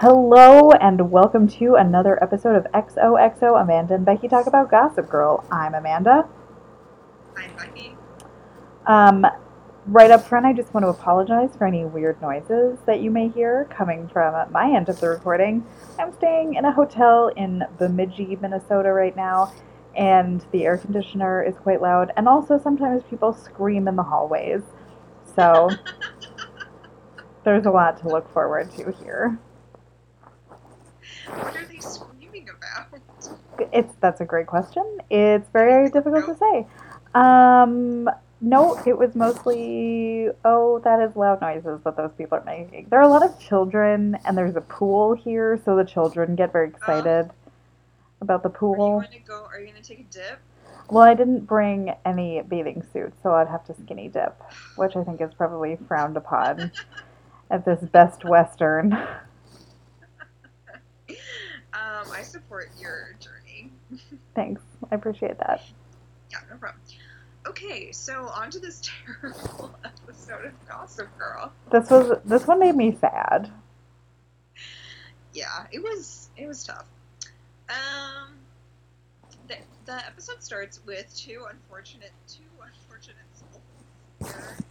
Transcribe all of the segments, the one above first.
Hello and welcome to another episode of XOXO Amanda and Becky Talk About Gossip Girl. I'm Amanda. I'm Becky. Um, right up front, I just want to apologize for any weird noises that you may hear coming from my end of the recording. I'm staying in a hotel in Bemidji, Minnesota right now, and the air conditioner is quite loud, and also sometimes people scream in the hallways. So there's a lot to look forward to here. What are they screaming about? It's that's a great question. It's very difficult to say. Um, no, it was mostly oh, that is loud noises that those people are making. There are a lot of children, and there's a pool here, so the children get very excited about the pool. Are you going to go? Are you going to take a dip? Well, I didn't bring any bathing suits, so I'd have to skinny dip, which I think is probably frowned upon at this Best Western. Um, I support your journey. Thanks, I appreciate that. Yeah, no problem. Okay, so on to this terrible episode of Gossip Girl. This was this one made me sad. Yeah, it was it was tough. Um, the the episode starts with two unfortunate two unfortunate souls. Eric,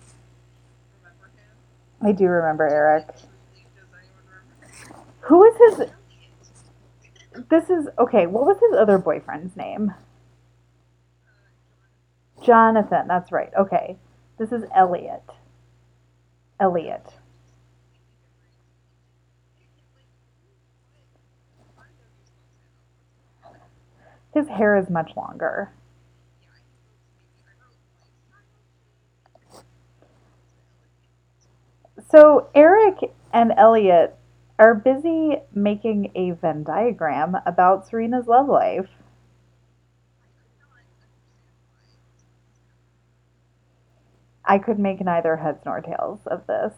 remember him? I do remember Eric. Does anyone remember? Who is his? This is okay. What was his other boyfriend's name? Jonathan. That's right. Okay. This is Elliot. Elliot. His hair is much longer. So Eric and Elliot are busy making a Venn diagram about Serena's love life. I could make neither heads nor tails of this.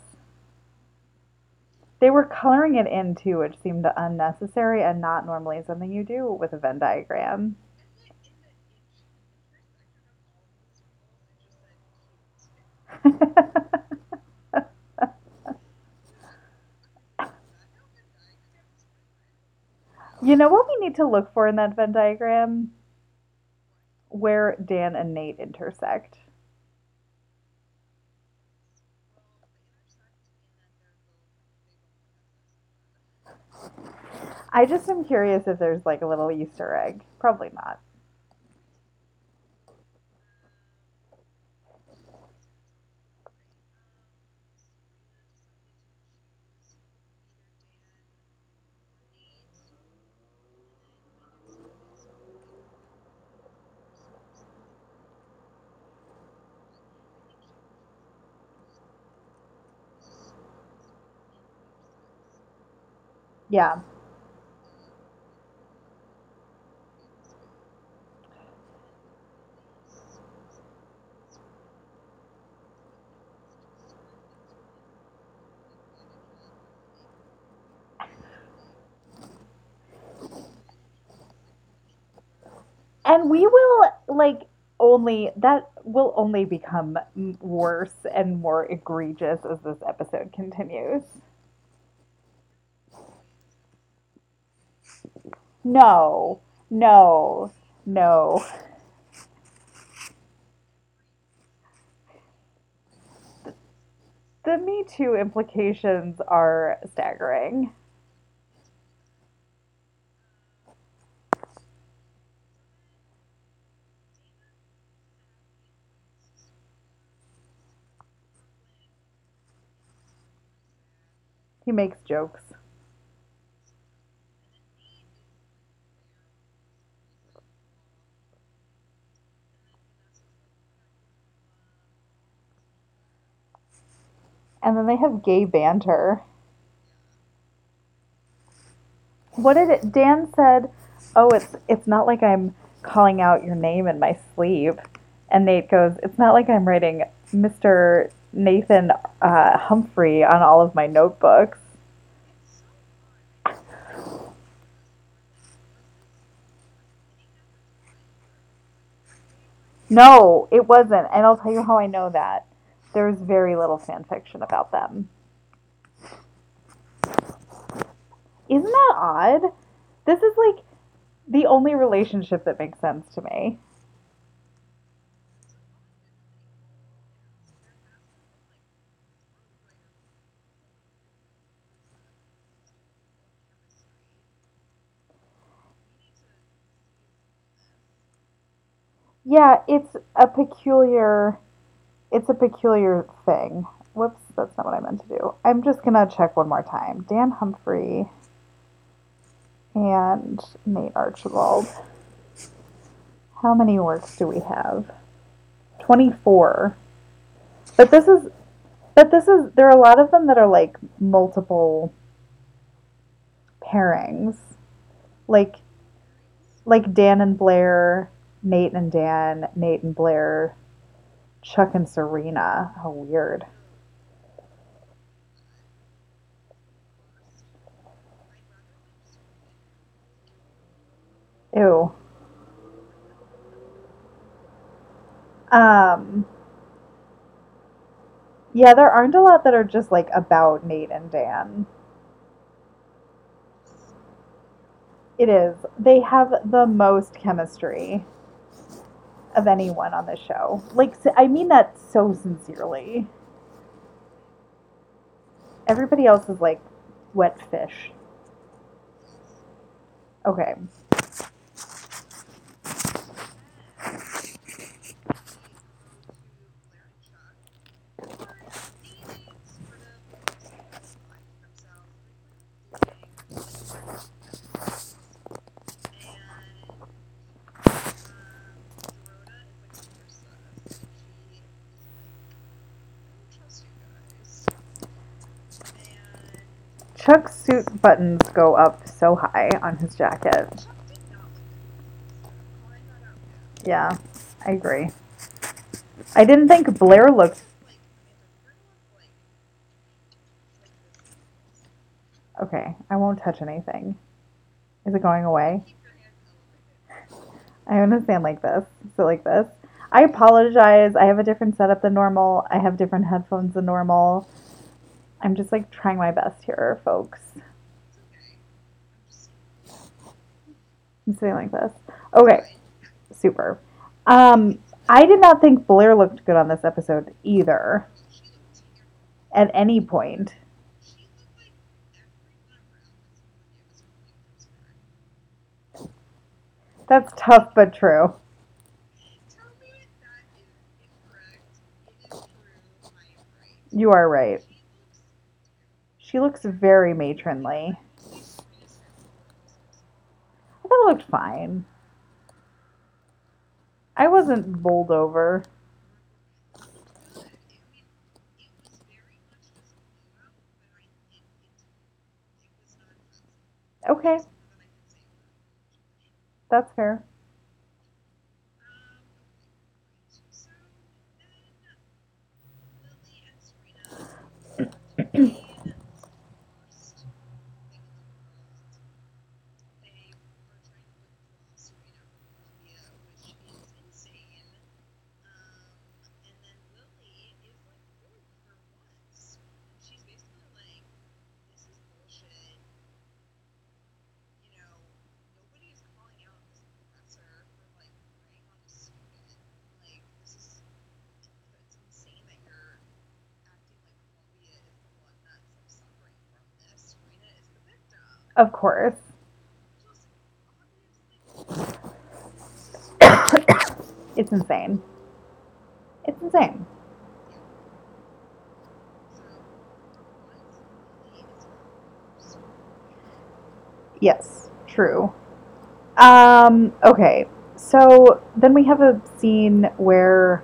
They were coloring it in too, which seemed unnecessary and not normally something you do with a Venn diagram. You know what we need to look for in that Venn diagram? Where Dan and Nate intersect. I just am curious if there's like a little Easter egg. Probably not. Yeah. And we will like only that will only become worse and more egregious as this episode continues. No, no, no. The Me Too implications are staggering. He makes jokes. And then they have gay banter. What did it Dan said, "Oh, it's it's not like I'm calling out your name in my sleeve." And Nate goes, "It's not like I'm writing Mr. Nathan uh, Humphrey on all of my notebooks." No, it wasn't. And I'll tell you how I know that. There's very little fan fiction about them. Isn't that odd? This is like the only relationship that makes sense to me. Yeah, it's a peculiar it's a peculiar thing. Whoops, that's not what I meant to do. I'm just gonna check one more time. Dan Humphrey and Nate Archibald. How many works do we have? 24. But this is but this is there are a lot of them that are like multiple pairings. Like like Dan and Blair, Nate and Dan, Nate and Blair, Chuck and Serena. How weird. Ew. Um yeah, there aren't a lot that are just like about Nate and Dan. It is. They have the most chemistry of anyone on the show. Like, I mean that so sincerely. Everybody else is like wet fish. Okay. Chuck's suit buttons go up so high on his jacket. Yeah, I agree. I didn't think Blair looked. Okay, I won't touch anything. Is it going away? I understand like this. So like this. I apologize. I have a different setup than normal. I have different headphones than normal. I'm just like trying my best here, folks. I'm sitting like this. Okay, super. Um, I did not think Blair looked good on this episode either. At any point. That's tough but true. You are right. She looks very matronly. I thought it looked fine. I wasn't bowled over. Okay, that's fair. Of course. it's insane. It's insane. Yes, true. Um, okay. So then we have a scene where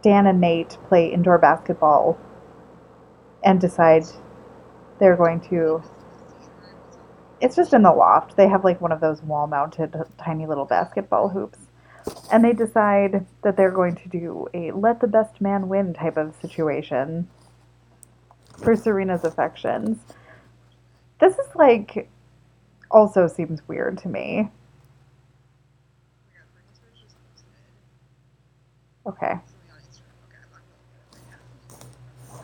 Dan and Nate play indoor basketball and decide they're going to it's just in the loft. They have like one of those wall mounted tiny little basketball hoops. And they decide that they're going to do a let the best man win type of situation for Serena's affections. This is like also seems weird to me. Okay.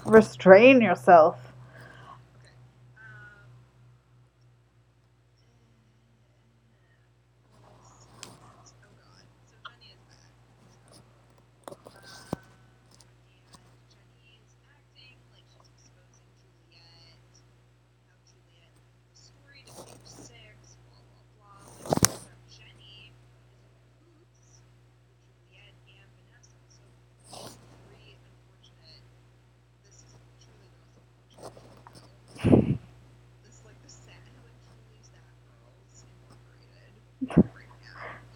Restrain yourself.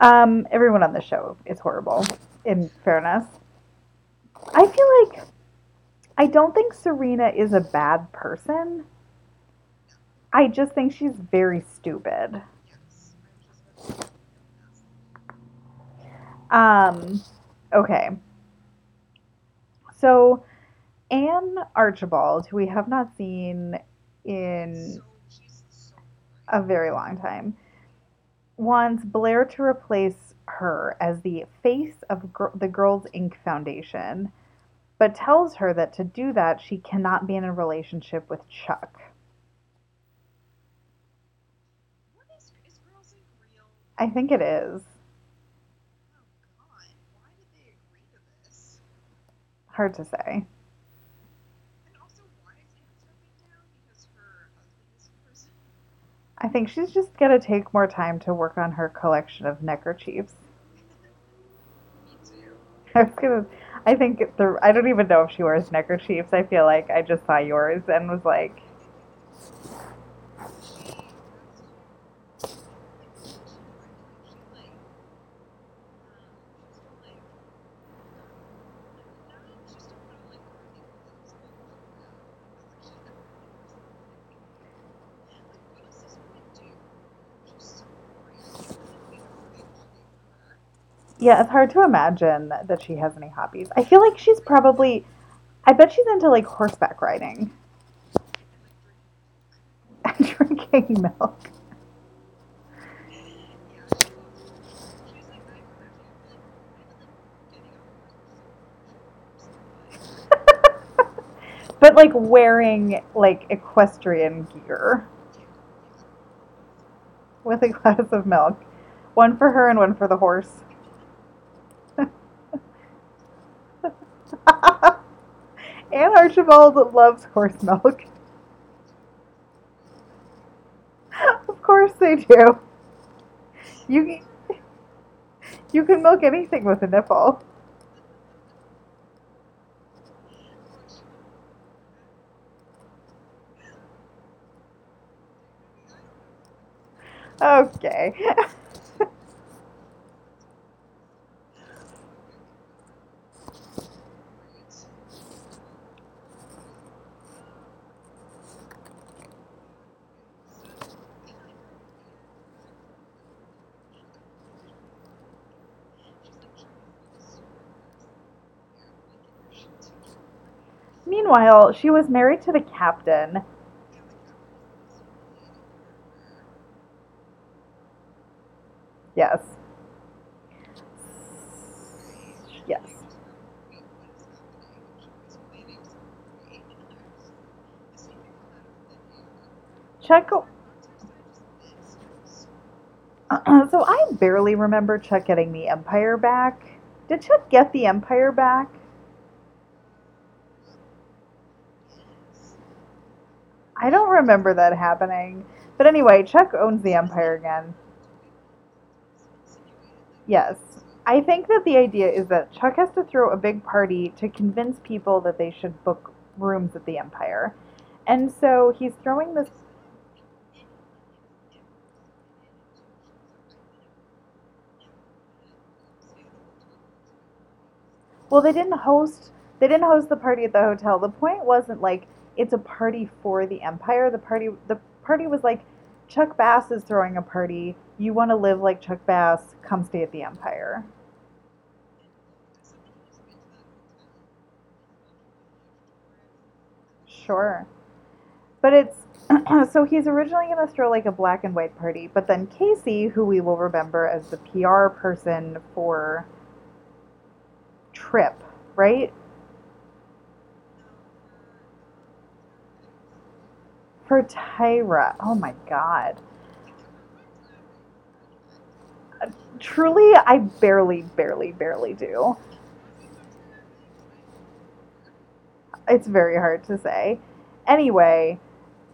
Um, everyone on the show is horrible, in fairness. I feel like I don't think Serena is a bad person. I just think she's very stupid. Um, okay. So, Anne Archibald, who we have not seen in a very long time, wants Blair to replace her as the face of gr- the Girls Inc. Foundation, but tells her that to do that, she cannot be in a relationship with Chuck. What is is Girls Inc. real? I think it is. Oh god. Why did they agree to this? Hard to say. And also, why is Anne stepping down? Because her husband is in prison? I think she's just gonna take more time to work on her collection of neckerchiefs. Me too. I was gonna. I think the. I don't even know if she wears neckerchiefs. I feel like I just saw yours and was like, She has she like um she's still like no, she's still kind of like working with this whole now. Like what else does woman do? She's so boring. I can't think of a big hobby for her. Yeah, it's hard to imagine that she has any hobbies. I feel like she's probably. I bet she's into like horseback riding And drinking milk. but like wearing like equestrian gear with a glass of milk, one for her and one for the horse. Anne Archibald loves horse milk. Of course they do. You you can milk anything with a nipple. Okay. Meanwhile, she was married to the captain. Yes. Yes. Chuck. So I barely remember Chuck getting the Empire back. Did Chuck get the Empire back? I don't remember that happening. But anyway, Chuck owns the Empire again. Yes. I think that the idea is that Chuck has to throw a big party to convince people that they should book rooms at the Empire. And so he's throwing this. Well, they didn't host. They didn't host the party at the hotel. The point wasn't like it's a party for the Empire. The party. The party was like Chuck Bass is throwing a party. You want to live like Chuck Bass? Come stay at the Empire. Sure. But it's so he's originally going to throw like a black and white party, but then Casey, who we will remember as the PR person for Trip, right? For Tyra. Oh my god. truly, I barely, barely, barely do. It's very hard to say. Anyway,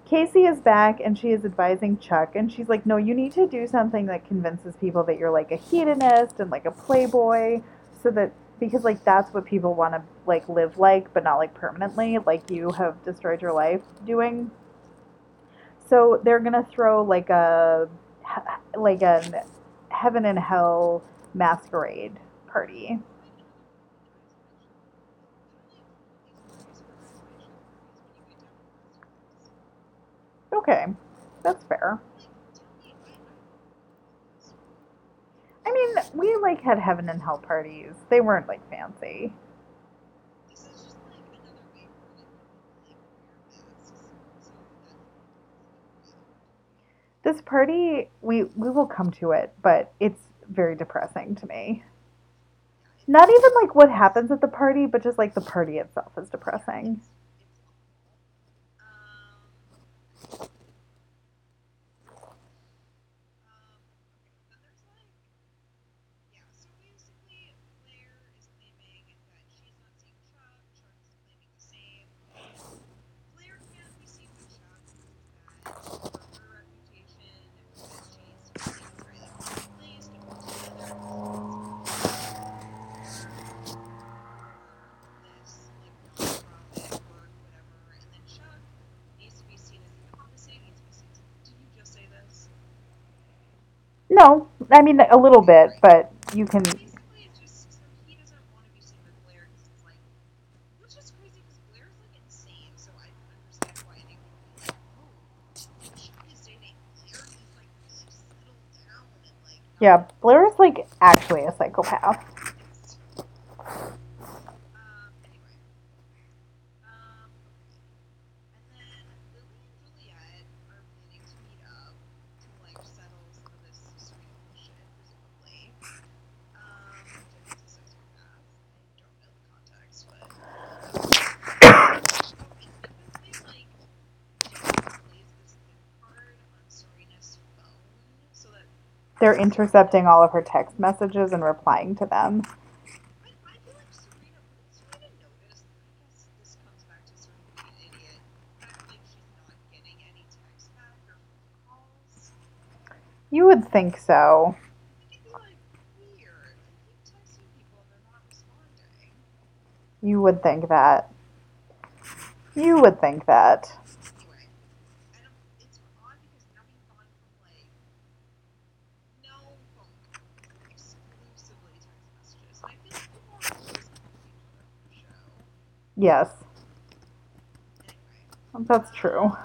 Casey is back and she is advising Chuck, and she's like, No, you need to do something that convinces people that you're like a hedonist and like a playboy, so that because like that's what people want to like live like, but not like permanently, like you have destroyed your life doing. So they're gonna throw like a like a heaven and hell masquerade party. Okay, that's fair. I mean, we like had heaven and hell parties. They weren't like fancy. This party, we we will come to it, but it's very depressing to me. Not even like what happens at the party, but just like the party itself is depressing. No, I mean a little bit, but you can. Basically, it's just so he doesn't want to be seen with Blair because it's like, which is crazy because Blair's like insane. So I don't understand why they would be like, oh, Chuck is dating Blair. He's mean, a little bit, but you can. Yeah, Blair is like actually a psychopath. Um, anyway. Um, okay. And then Lily and Juliet are planning to meet up to like settle some of this sweet bullshit, presumably. Um, Jenny's a sociopath. I don't know the context, but. Oh, and because they like Jenny plays this SIM card on Serena's phone so that They're intercepting all of her text messages and replying to them. You would think so. You would think that. You would think that. Anyway, and um, it's odd because now we've gone from like no phone calls, exclusively text messages. And I feel like people are always calling each other on the show. Yes, that's true. Um,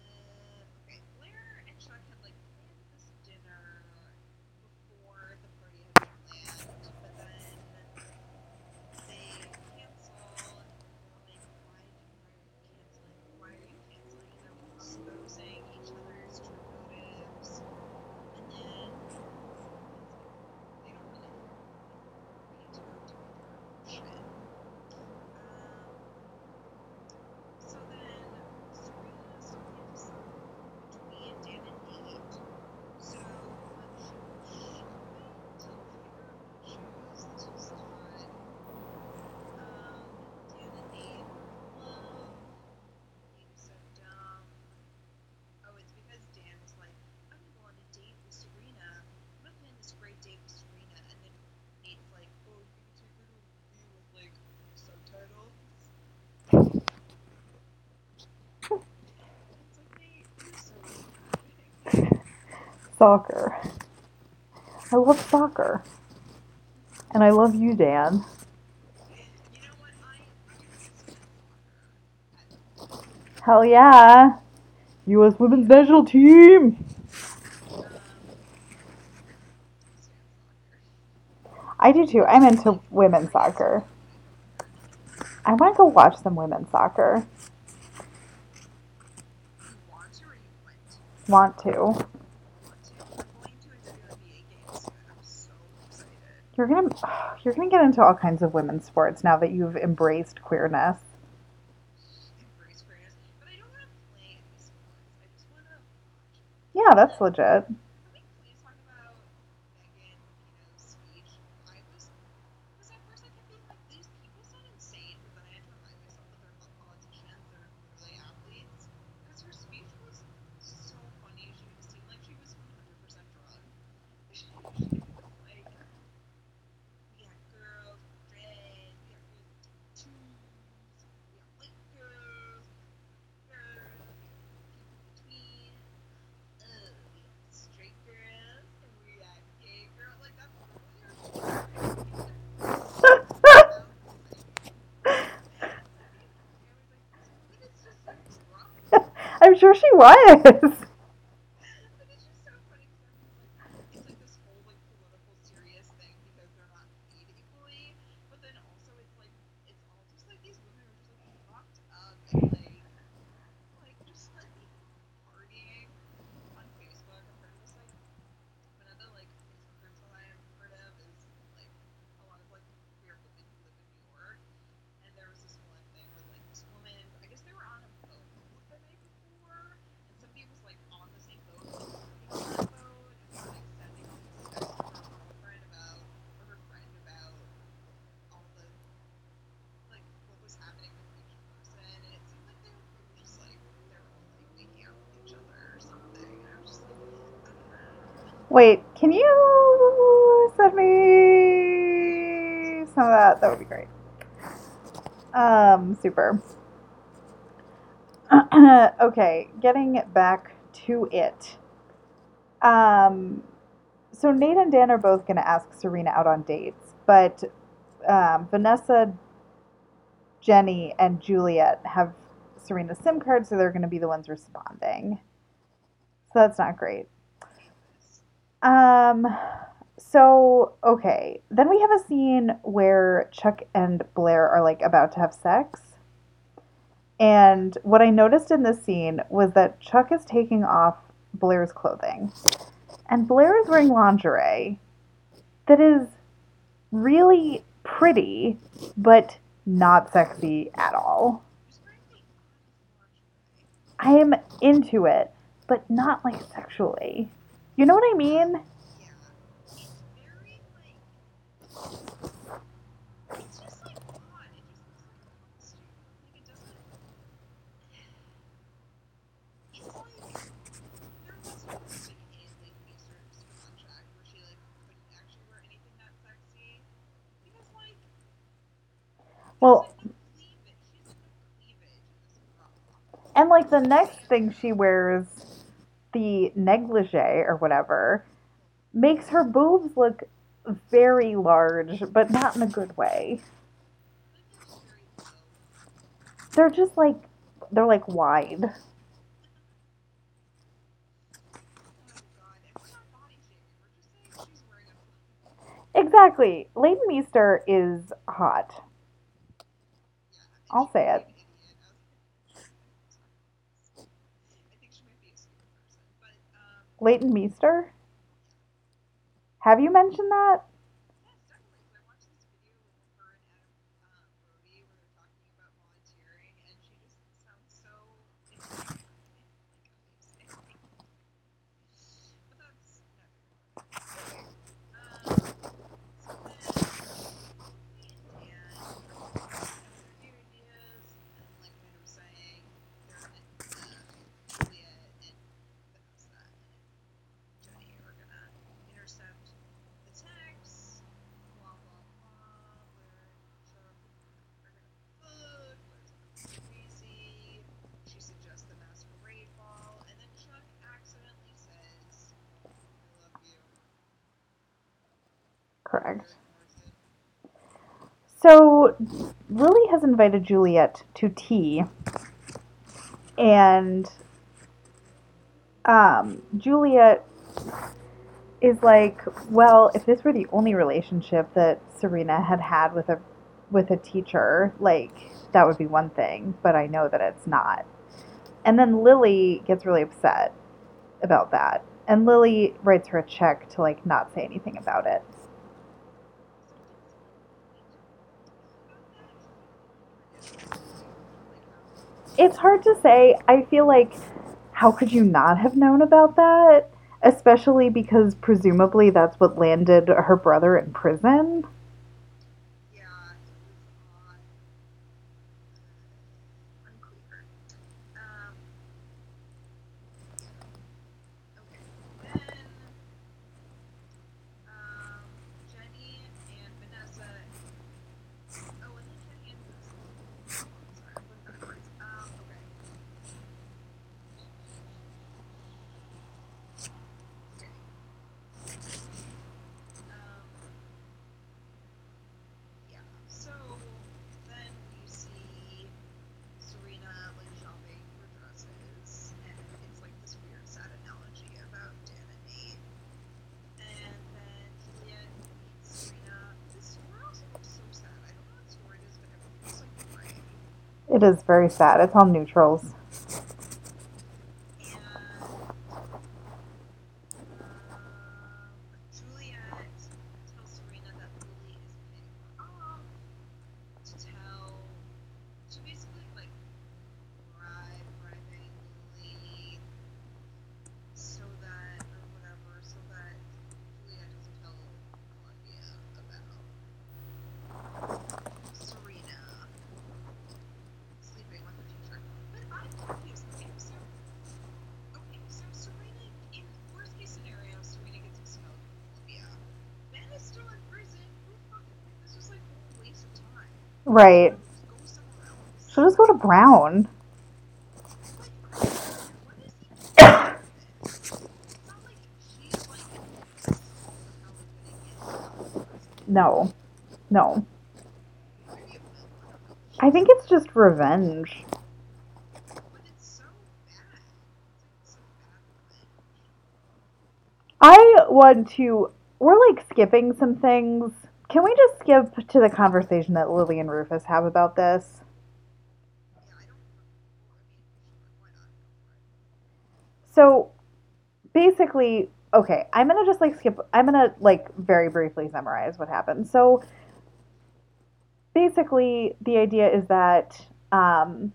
uh, okay, Blair and Chuck had like planned this dinner before the party had been planned, but then they cancel and we're like, why, why are you canceling? Why are you canceling? And they're exposing each other's true motives. And then it's like, they don't really need to go do their shit. Um, so then Serena started to decide between Dan and Nate. So when she was shopping to figure out what shoes, this was odd. Um, Dan and Nate were in love. Nate is so dumb. Oh, it's because Dan was like, I'm gonna go on a date with Serena. I'm gonna plan this great date with Serena, and then Nate's like, oh, you can take her to a movie with like subtitles. It's like Nate, you're so annoying. Soccer. I love soccer. And I love you, Dan. Hell yeah. U.S. women's national team. I do too. I'm into women's soccer. I want to go watch some women's soccer. want to or you went? Want to. Want to? I'm going to a WNBA game soon. I'm so excited. You're gonna, you're gonna get into all kinds of women's sports now that you've embraced queerness. Yeah, that's But I don't want to play any sports. I just want to Yeah, that's legit. Can we please talk about Megan Rapinoe's speech? I was, because at first I kept being like, these people sound insane, but then I had to remind myself that they're not politicians, they're literally athletes. Because her speech was so funny. She seemed like she was 100% drunk. She was like, we got girls, red, we got girls with tattoos, we got white girls, we got girls, we got people between uh, we got straight girls and we got gay girls. Like that's I'm sure she was. But it's just so funny because it's like this whole like political serious thing because they're not paid equally, but then also it's like it's all just like these women are just like fucked up and like like just like partying on Facebook. I've heard this like one of the like Facebook groups that I've heard of is like a lot of like queer women who live in New York. And there was this one thing where like this woman, I guess they were on a boat the night before, and somebody was like on the same boat, like working on that boat, and they were like sending all these texts to her girlfriend about or her friend about all the like what was happening with each person, and it seemed like they were just like they were all like making out with each other or something. And I was just like, Wait, can you send me some of that? That would be great. Um, super. okay, getting back to it. Um, so Nate and Dan are both going to ask Serena out on dates, but um, Vanessa, Jenny, and Juliet have Serena's SIM card, so they're going to be the ones responding. So that's not great. Um, so okay, then we have a scene where Chuck and Blair are like about to have sex. And what I noticed in this scene was that Chuck is taking off Blair's clothing. And Blair is wearing lingerie that is really pretty, but not sexy at all. I am into it, but not like sexually. You know what I mean? Well, and like the next thing she wears, the negligee or whatever, makes her boobs look very large, but not in a good way. They're just like they're like wide. Exactly. Leighton Meester is hot. I'll say it. be an idiot. I, was I think she might be a stupid person. But, um, Leighton Meester? Have you mentioned that? yes, definitely. 'cause I watched this video with her and Adam um, Brody where they're talking about volunteering, and she just sounds so inspiring and, like, amazing. but that's never Okay. Um, so then, me and Dan are talking about their new ideas, and like we were saying, they're in, uh, Juliet and Vanessa and Jenny are gonna intercept the text, blah blah blah, where Chuck are gonna book, where it's gonna be crazy. She suggests the masquerade ball, and then Chuck accidentally says, I love you. So Lily has invited Juliet to tea, and um, Juliet is like, well, if this were the only relationship that Serena had had with a with a teacher, like that would be one thing, but I know that it's not. And then Lily gets really upset about that, and Lily writes her a check to like not say anything about it. It's hard to say. I feel like how could you not have known about that? Especially because presumably that's what landed her brother in prison. Yeah, it was odd. Uh, unclear. Um, okay. Then, um, Jenny and Vanessa. Oh, and then Jenny and Vanessa. Sorry, I went backwards. Um, okay. Okay. Um, yeah. So then we see Serena like shopping for dresses, and it's like this weird sad analogy about Dan and Nate. And then Juliet meets Serena. This story also looks so sad. I don't know what story it is, but everything looks like gray. It is very sad. It's all neutrals. And um, Juliet tells Serena that Lily is planning her off to tell to basically like bribe bribing Lily so that or whatever so that Juliet doesn't tell Columbia about Serena sleeping with her teacher. But I'm confused. Okay, so okay, so Serena in worst case scenario, Serena gets expelled from Columbia. Ben is still in prison. Who fucking this was like a waste of time. Right. Just go somewhere else. She'll just go to Brown. Like, what is he doing with this? It's not like she's like this how we're gonna get out of prison. No. No. I think it's just revenge. I want to. We're like skipping some things. Can we just skip to the conversation that Lily and Rufus have about this? So basically, okay, I'm gonna just like skip. I'm gonna like very briefly summarize what happened. So basically, the idea is that um,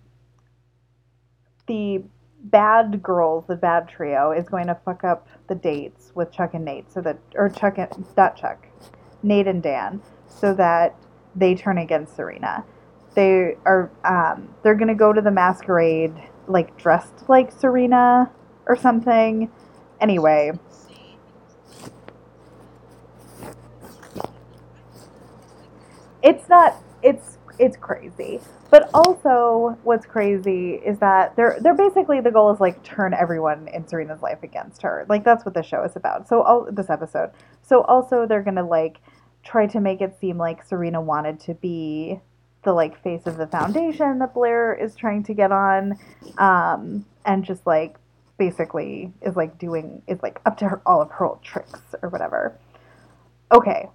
the bad girls, the bad trio, is going to fuck up the dates with Chuck and Nate, so that or Chuck and not Chuck, Nate and Dan, so that they turn against Serena. They are um, they're gonna go to the masquerade like dressed like Serena or something. Anyway, it's not it's it's crazy. But also what's crazy is that they're they're basically the goal is like turn everyone in Serena's life against her. Like that's what the show is about. So all this episode. So also they're going to like try to make it seem like Serena wanted to be the like face of the foundation that Blair is trying to get on um and just like basically is like doing is like up to her all of her old tricks or whatever. Okay.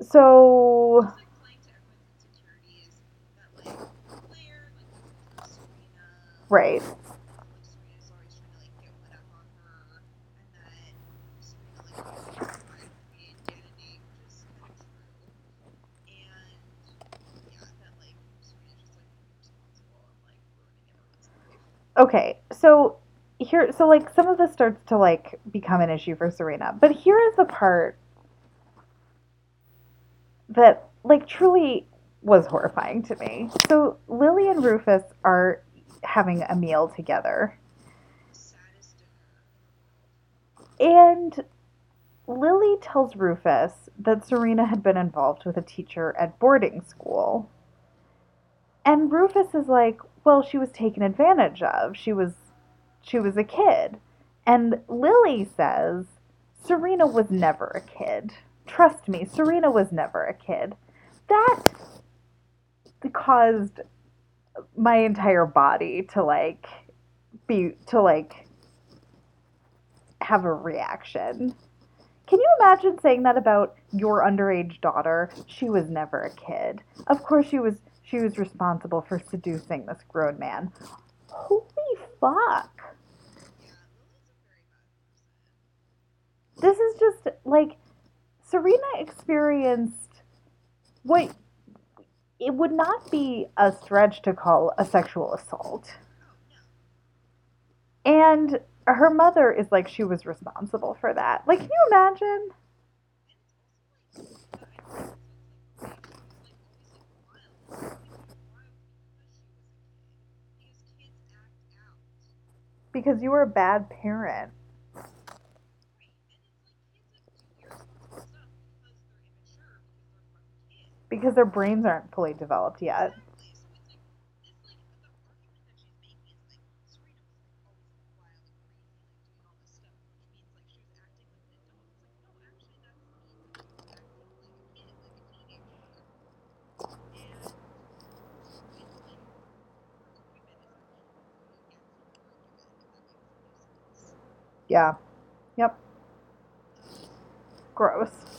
So It's like playing to everyone's insecurities that like Claire, like doesn't trust Serena. right. Like Serena's always trying to like get one up on her, and that Serena like doesn't try to create identity, which is kind of true. And yeah, that like Serena's just like responsible and like ruining everyone's life. Okay so here so like some of this starts to like become an issue for serena but here is the part that like truly was horrifying to me. So lily and rufus are having a meal together. And lily tells rufus that serena had been involved with a teacher at boarding school. And rufus is like well she was taken advantage of. She was she was a kid. And lily says serena was never a kid. Trust me serena was never a kid. That caused my entire body to like be to like have a reaction. Can you imagine saying that about your underage daughter? She was never a kid. Of course she was she was responsible for seducing this grown man holy fuck this is just like Serena experienced what it would not be a stretch to call a sexual assault. And her mother is like she was responsible for that. Like, can you imagine? Because you were a bad parent. Because their brains aren't fully developed yet. Yeah. Yep. Gross.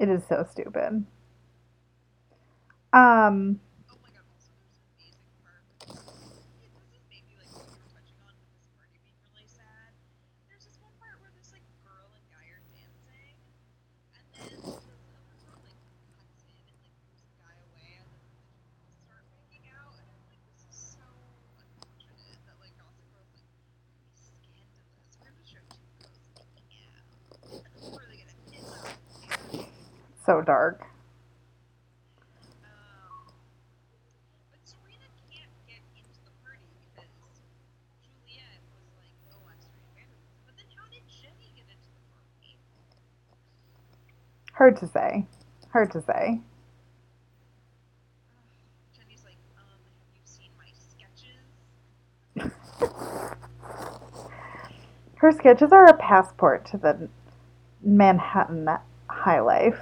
It is so stupid. Um, Oh my god, also there's an amazing part with this. It, this is maybe like what you were touching on with this party being really sad. There's this one part where this like girl and guy are dancing, and then this other girl like cuts in and like moves the guy away, and then the two girls start making out, and I'm like, this is so unfortunate that like Gossip Girl's like really scandalous. We're gonna show two girls making out, and then we're really gonna piss off the parents. so dark. Um, but Serena can't get into the party because Juliet was like, "Oh, I'm Serena Vanderbilt." But then, how did Jenny get into the party? Hard to say. Hard to say. Jenny's like, "Um, have you seen my sketches?" Her sketches are a passport to the Manhattan high life.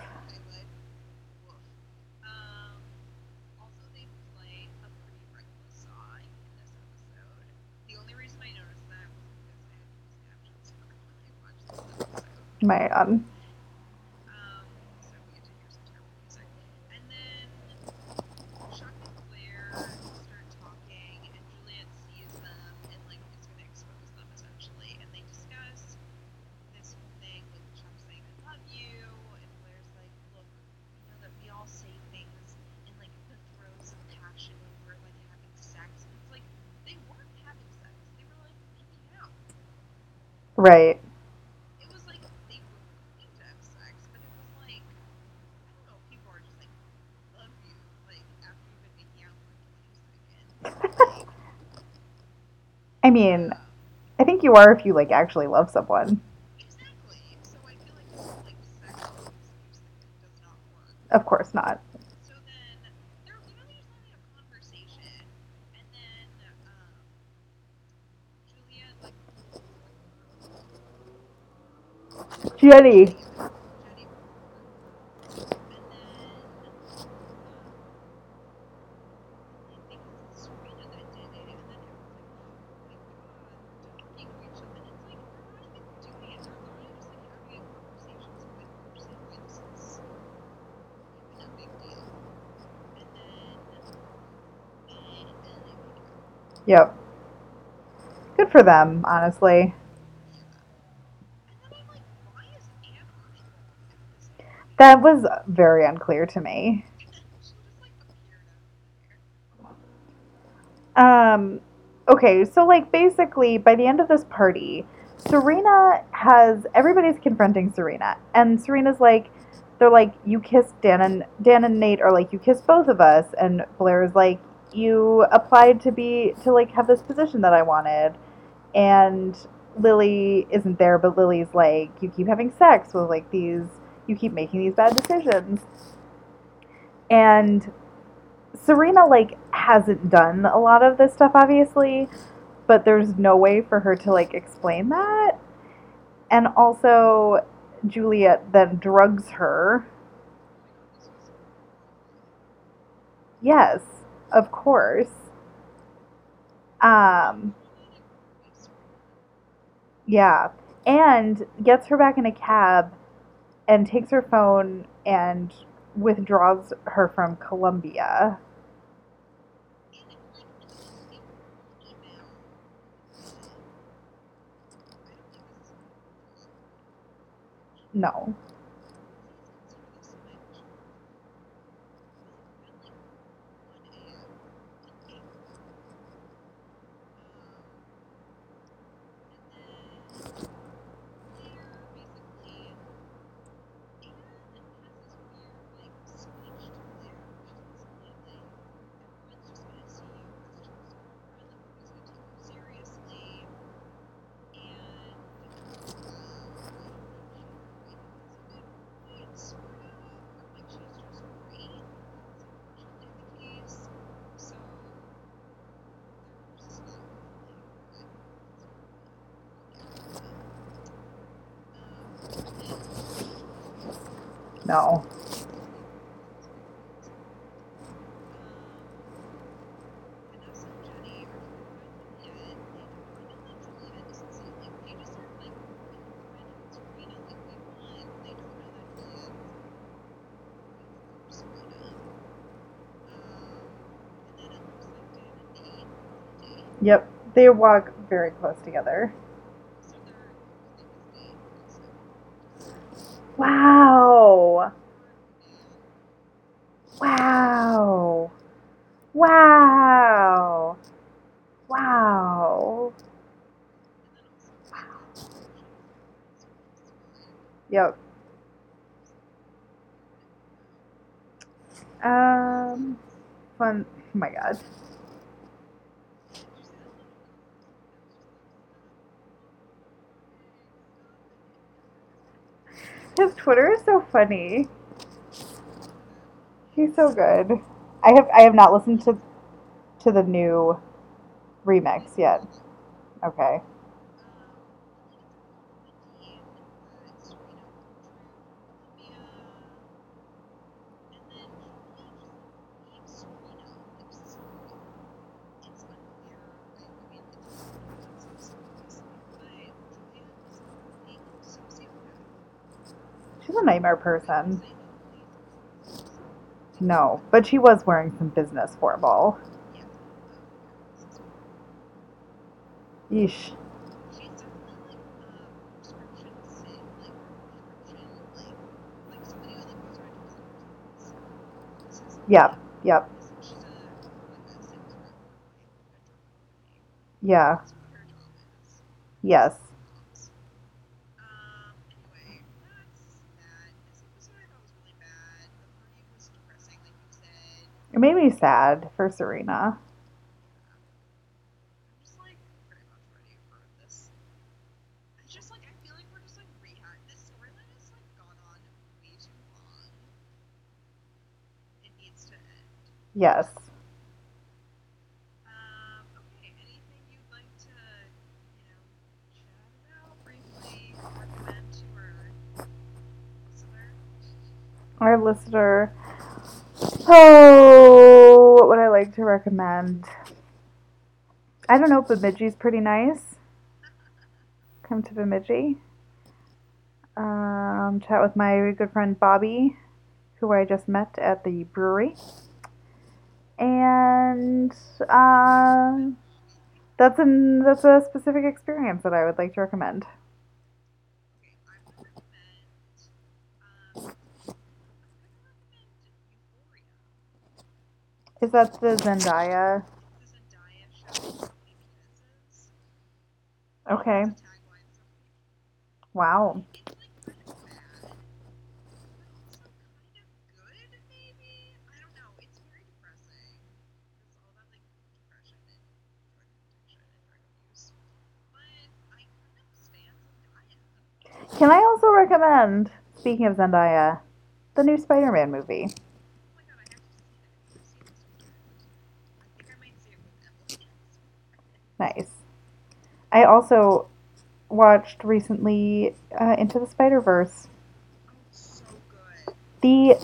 Making out. right. It was like they were going to have sex, but it was like I don't know. People are just like love you, like after you've been making out for like two seconds. I mean, I think you are if you like actually love someone. exactly. So I feel like this like sexual does not work. Of course not. So then they're literally just having a conversation, and then um, Juliet like Jenny. Jenny, and then um, I think it's Serena that did it, and then everyone's like, oh my god, talking to each other, and it's like they're not even doing it; they're literally just like having a conversation. So like, we're saying why this is even a big deal, and then and then they make out. Yep. Good for them, honestly. That was very unclear to me. Um, okay, so like basically by the end of this party, Serena has everybody's confronting Serena, and Serena's like, they're like, you kissed Dan and Dan and Nate are like, you kissed both of us, and Blair's like, you applied to be to like have this position that I wanted, and Lily isn't there, but Lily's like, you keep having sex with like these, you keep making these bad decisions, and Serena like hasn't done a lot of this stuff obviously, but there's no way for her to like explain that. And also Juliet then drugs her. Yes, of course. Um, yeah, and gets her back in a cab and takes her phone and withdraws her from Columbia. No. Yep, they walk very close together. Wow. Wow. Wow. Wow. Yep. Um, fun. Oh my god. His Twitter is so funny. He's so good. I have I have not listened to to the new remix yet. Okay. She's a nightmare person. No, but she was wearing some business formal. Yeesh. Yep, yep, yeah, yes. Um, anyway, that's that. This episode I thought was really bad. The party was depressing, like you said. It made me sad for Serena. I'm just like pretty much ready for this. It's just like I feel like we're just like rehash. This storyline has like gone on way too long. It sad for Serena. Yes. Um, okay, anything you'd like to, you know, chat about briefly, recommend to our listener? Listener. Oh, what would I like to recommend? I don't know. if Bemidji's pretty nice. Come to Bemidji. Um, chat with my good friend Bobby, who I just met at the brewery. And um, that's an that's a specific experience that I would like to recommend. Okay, I'm gonna recommend. Um, I'm gonna recommend Euphoria. Is that the Zendaya? It's the Zendaya show, So Many Penises. Okay. The tagline, so many Wow. It's like kind of bad, but also kind of good, maybe. I don't know. It's very depressing. It's all about like depression and drug addiction and drug abuse. But I the Zendaya? Okay. Wow. Can I also recommend, speaking of Zendaya, the new Spider-Man movie? Oh my god, I have to see that. I have to see it this weekend. I think I might see it with Emily. Nice. I also watched recently uh, Into the Spider-Verse. Oh, so. The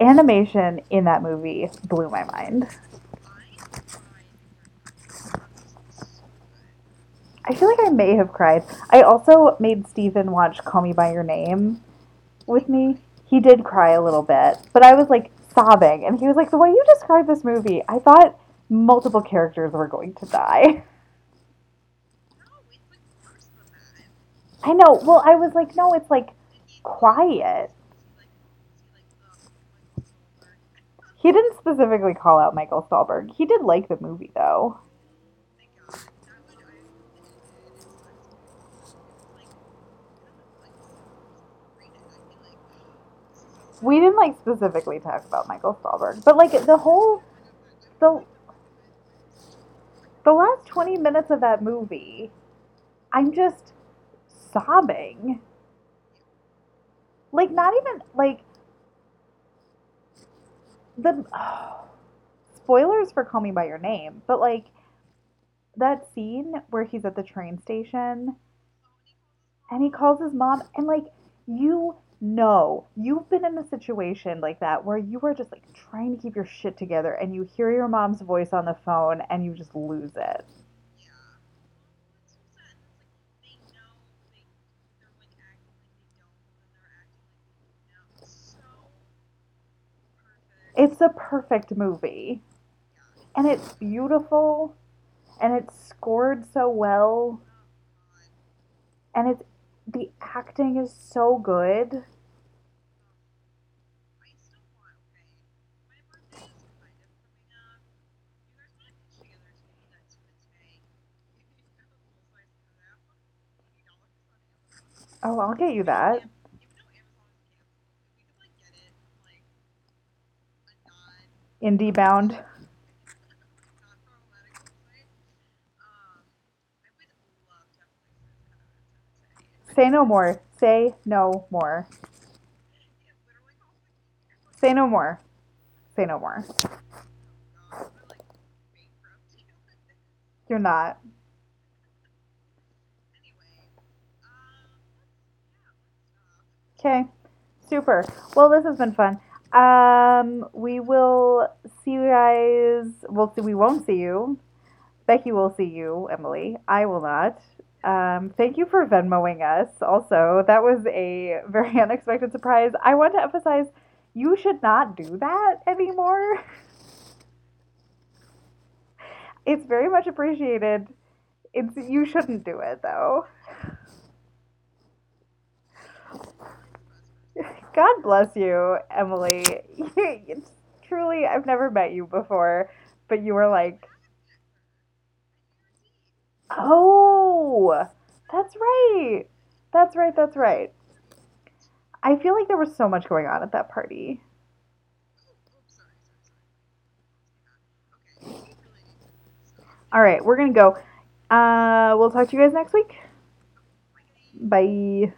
animation in that movie blew my mind. I feel like I may have cried. I also made Steven watch Call Me By Your Name with me. He did cry a little bit, but I was like sobbing. And he was like, The way you described this movie, I thought multiple characters were going to die. I know. Well, I was like, No, it's like quiet. He didn't specifically call out Michael Stuhlbarg. He did like the movie, though. We didn't like specifically talk about Michael Stuhlbarg, but like the whole the the last 20 minutes of that movie, I'm just sobbing. Like not even like the spoilers for Call Me by Your Name, but like that scene where he's at the train station and he calls his mom and like you know you've been in a situation like that where you are just like trying to keep your shit together and you hear your mom's voice on the phone and you just lose it. Yeah. It's a perfect movie. And it's beautiful. And it's scored so well. And it's the acting is so good I still want. Okay. My birthday is kind of coming up. You guys want to get together to me next Wednesday? You can have a full size Canap. Eighty dollars on Amazon. oh i'll get you that Am- Even though Amazon is canceled, if we could like get it from like a non indie bound non problematic website, um, I would love to have a full size Canap. say no more. Say no more. Say no more. Say no more. Oh you? you're not anyway, um, let's, yeah, let's stop. Okay, super. Well, this has been fun. Um, we will see you guys. We'll see. We won't see you. Becky will see you, Emily. I will not. Um, thank you for Venmoing us. Also, that was a very unexpected surprise. I want to emphasize, you should not do that anymore. It's very much appreciated. It's you shouldn't do it though. God bless you, Emily. Truly, I've never met you before, but you were like, oh, that's right. That's right. That's right. I feel like there was so much going on at that party. All right, we're going to go. Uh, we'll talk to you guys next week. Bye.